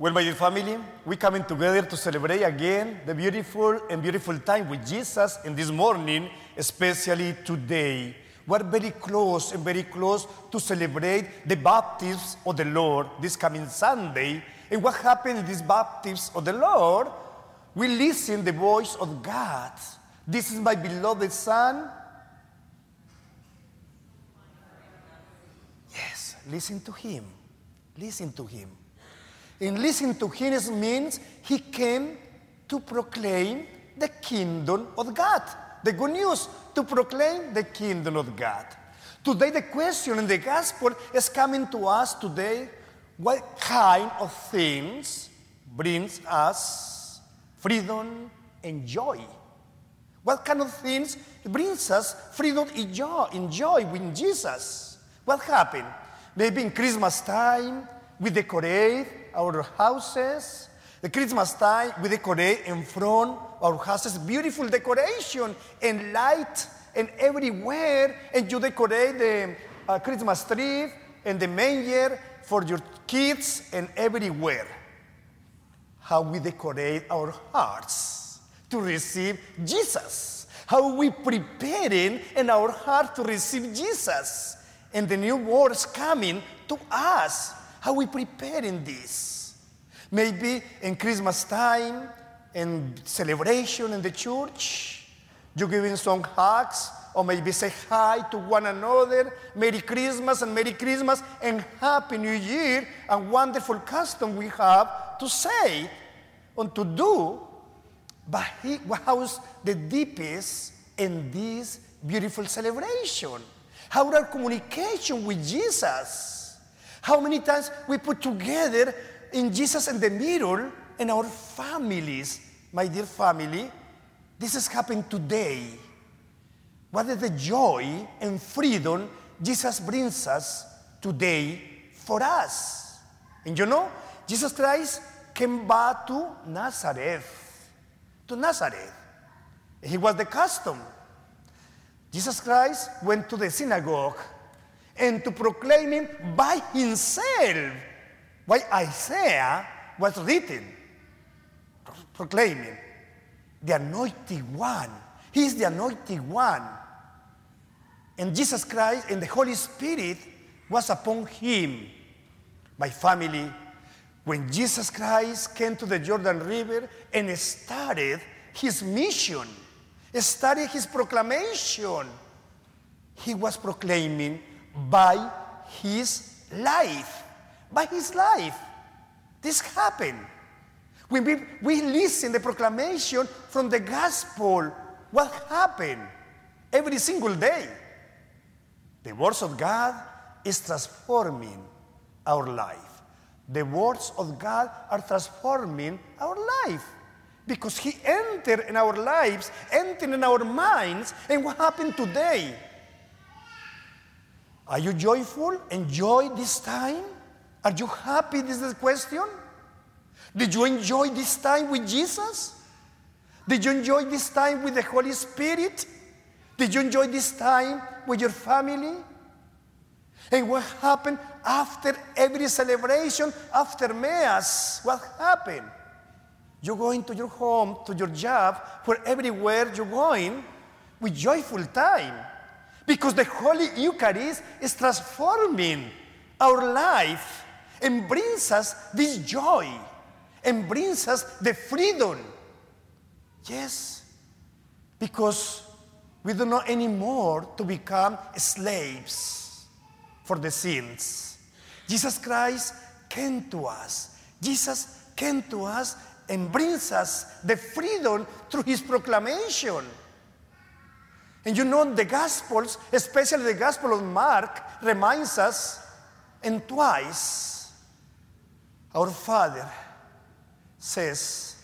Well, my dear family, we coming together to celebrate again the beautiful and beautiful time with Jesus in this morning, especially today. We're very close and very close to celebrate the baptism of the Lord this coming Sunday. And what happened in this baptism of the Lord? We listen the voice of God. This is my beloved Son. Yes, listen to him. Listen to him. And listen to him means he came to proclaim the kingdom of God. The good news to proclaim the kingdom of God. Today, the question in the gospel is coming to us today what kind of things brings us freedom and joy? What kind of things brings us freedom and joy, and joy with Jesus? What happened? Maybe in Christmas time, we decorate our houses. The Christmas time, we decorate in front our houses, beautiful decoration and light and everywhere. And you decorate the uh, Christmas tree and the manger for your kids and everywhere. How we decorate our hearts to receive Jesus. How we preparing in our heart to receive Jesus. And the new words coming to us how we preparing this? Maybe in Christmas time, in celebration in the church, you giving some hugs, or maybe say hi to one another, Merry Christmas and Merry Christmas and Happy New Year, and wonderful custom we have to say and to do. But he, how's the deepest in this beautiful celebration? How our communication with Jesus? How many times we put together in Jesus and the mirror in our families, my dear family, this is happening today. What is the joy and freedom Jesus brings us today for us? And you know, Jesus Christ came back to Nazareth, to Nazareth. He was the custom. Jesus Christ went to the synagogue and to proclaim him by himself. Why Isaiah was written, proclaiming the anointed one. He is the anointed one. And Jesus Christ and the Holy Spirit was upon him. My family, when Jesus Christ came to the Jordan River and started his mission, started his proclamation, he was proclaiming by his life. By his life. This happened. When we, we listen the proclamation from the gospel, what happened every single day? The words of God is transforming our life. The words of God are transforming our life because He entered in our lives, entered in our minds, and what happened today? Are you joyful? Enjoy this time? Are you happy? This is the question. Did you enjoy this time with Jesus? Did you enjoy this time with the Holy Spirit? Did you enjoy this time with your family? And what happened after every celebration, after Mass? What happened? You go into your home, to your job, where everywhere you're going with joyful time. Because the Holy Eucharist is transforming our life and brings us this joy and brings us the freedom. Yes, because we do not anymore to become slaves for the sins. Jesus Christ came to us. Jesus came to us and brings us the freedom through his proclamation. And you know, the Gospels, especially the Gospel of Mark, reminds us, and twice, our Father says,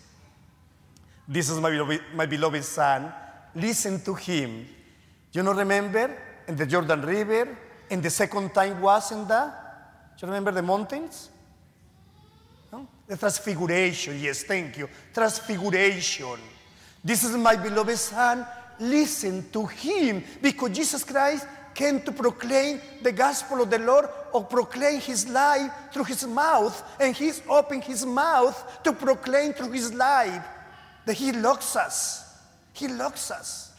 This is my beloved, my beloved Son, listen to him. You know, remember in the Jordan River, and the second time was in the, you remember the mountains? No? The transfiguration, yes, thank you. Transfiguration. This is my beloved Son, listen to him because Jesus Christ came to proclaim the gospel of the Lord or proclaim his life through his mouth, and he's opened his mouth to proclaim through his life that he loves us. He loves us.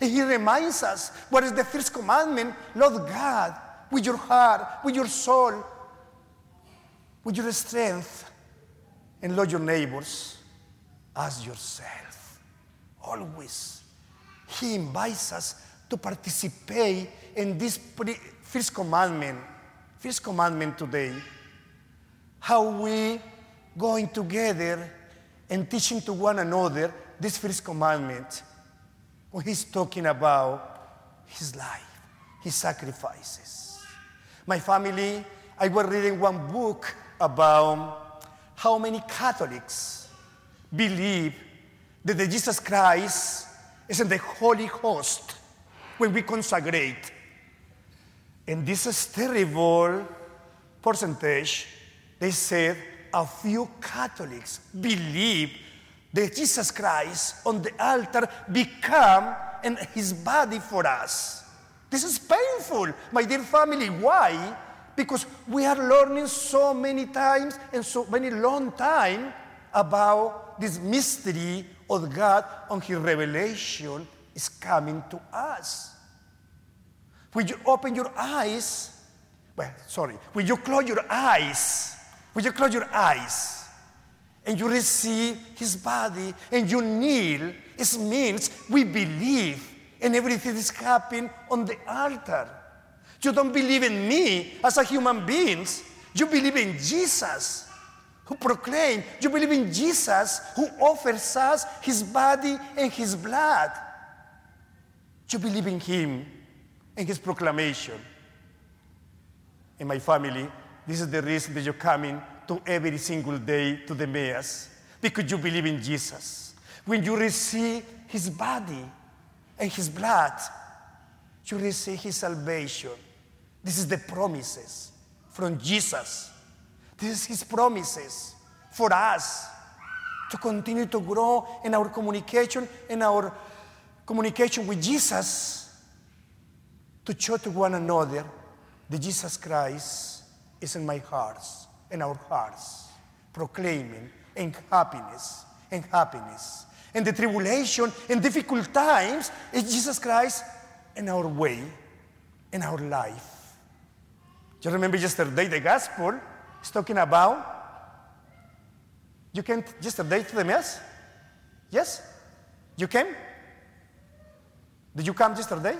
And he reminds us what is the first commandment love God with your heart, with your soul, with your strength, and love your neighbors as yourself. Always. He invites us to participate in this pre- first commandment. First commandment today. How we going together and teaching to one another this first commandment. When he's talking about his life, his sacrifices. My family, I was reading one book about how many Catholics believe that Jesus Christ is in the Holy Host when we consecrate. And this is terrible percentage. They said a few Catholics believe that Jesus Christ on the altar become and his body for us. This is painful, my dear family. Why? Because we are learning so many times and so many long time about this mystery of God on his revelation is coming to us. When you open your eyes, well, sorry, when you close your eyes, when you close your eyes and you receive his body and you kneel, it means we believe and everything is happening on the altar. You don't believe in me as a human being. You believe in Jesus who proclaimed, you believe in Jesus who offers us his body and his blood. You believe in him and his proclamation. In my family, this is the reason that you're coming to every single day to the Mass, because you believe in Jesus. When you receive his body and his blood, you receive his salvation. This is the promises from Jesus. This is his promises for us to continue to grow in our communication, in our communication with Jesus, to show to one another that Jesus Christ is in my hearts, in our hearts, proclaiming in happiness, in happiness. In the tribulation, in difficult times, is Jesus Christ in our way, in our life. You remember yesterday the gospel is talking about you came yesterday to the mass? Yes? You came? Did you come yesterday?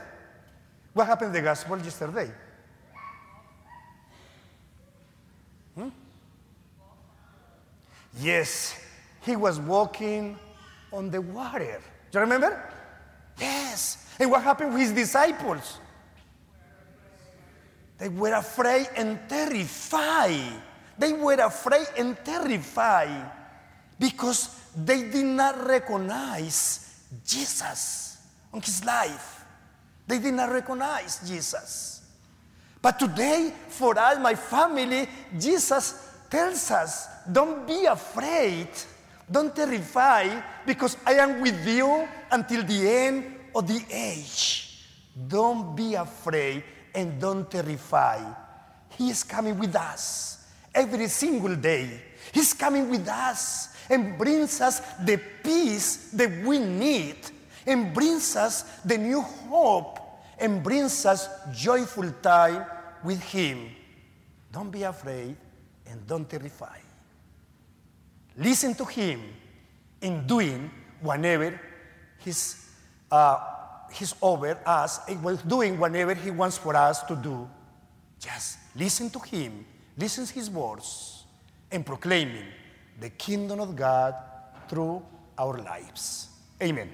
What happened in the gospel yesterday? Hmm? Yes, he was walking on the water. Do you remember? Yes. And what happened with his disciples? They were afraid and terrified. They were afraid and terrified because they did not recognize Jesus on his life. They did not recognize Jesus. But today, for all my family, Jesus tells us don't be afraid, don't terrify, because I am with you until the end of the age. Don't be afraid and don't terrify. He is coming with us every single day. He's coming with us and brings us the peace that we need and brings us the new hope and brings us joyful time with him. Don't be afraid and don't terrify. Listen to him in doing whenever he's, uh, he's over us, doing whatever he wants for us to do. Just listen to him, listen to his words, and proclaiming the kingdom of God through our lives. Amen.